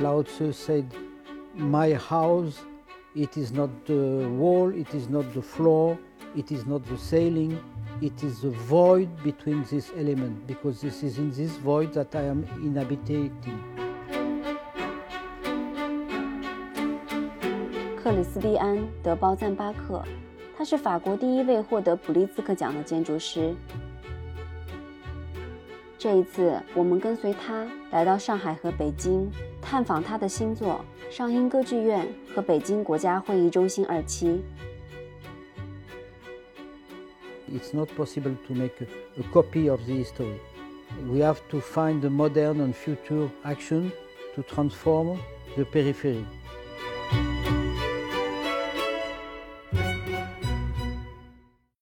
Lao Tzu said, My house, it is not the wall, it is not the floor, it is not the ceiling, it is the void between these elements, because this is in this void that I am inhabiting. 克里斯蒂安·德包赞巴克，他是法国第一位获得普利兹克奖的建筑师。 这一次，我们跟随他来到上海和北京，探访他的新作——上音歌剧院和北京国家会议中心二期。It's not possible to make a, copy of the history. We have to find the modern and future action to transform the periphery.